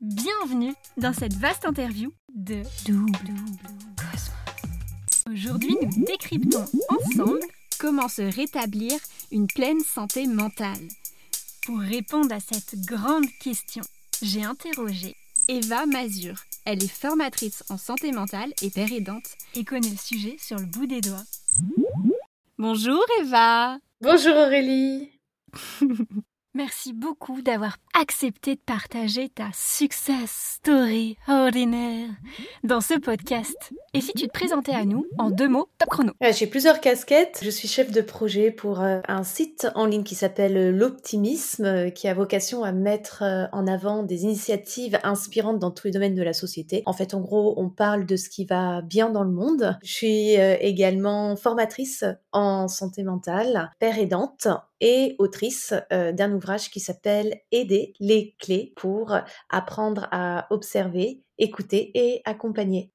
Bienvenue dans cette vaste interview de Double Cosmos. Aujourd'hui, nous décryptons ensemble comment se rétablir une pleine santé mentale. Pour répondre à cette grande question, j'ai interrogé Eva Mazur. Elle est formatrice en santé mentale et père aidante et connaît le sujet sur le bout des doigts. Bonjour Eva Bonjour Aurélie Merci beaucoup d'avoir accepté de partager ta success story ordinaire dans ce podcast. Et si tu te présentais à nous en deux mots, top chrono. Euh, j'ai plusieurs casquettes. Je suis chef de projet pour euh, un site en ligne qui s'appelle euh, L'Optimisme, qui a vocation à mettre en avant des initiatives inspirantes dans tous les domaines de la société. En fait, en gros, on parle de ce qui va bien dans le monde. Je suis également formatrice en santé mentale, père aidante et autrice d'un ouvrage qui s'appelle Aider les clés pour apprendre à observer, écouter et accompagner.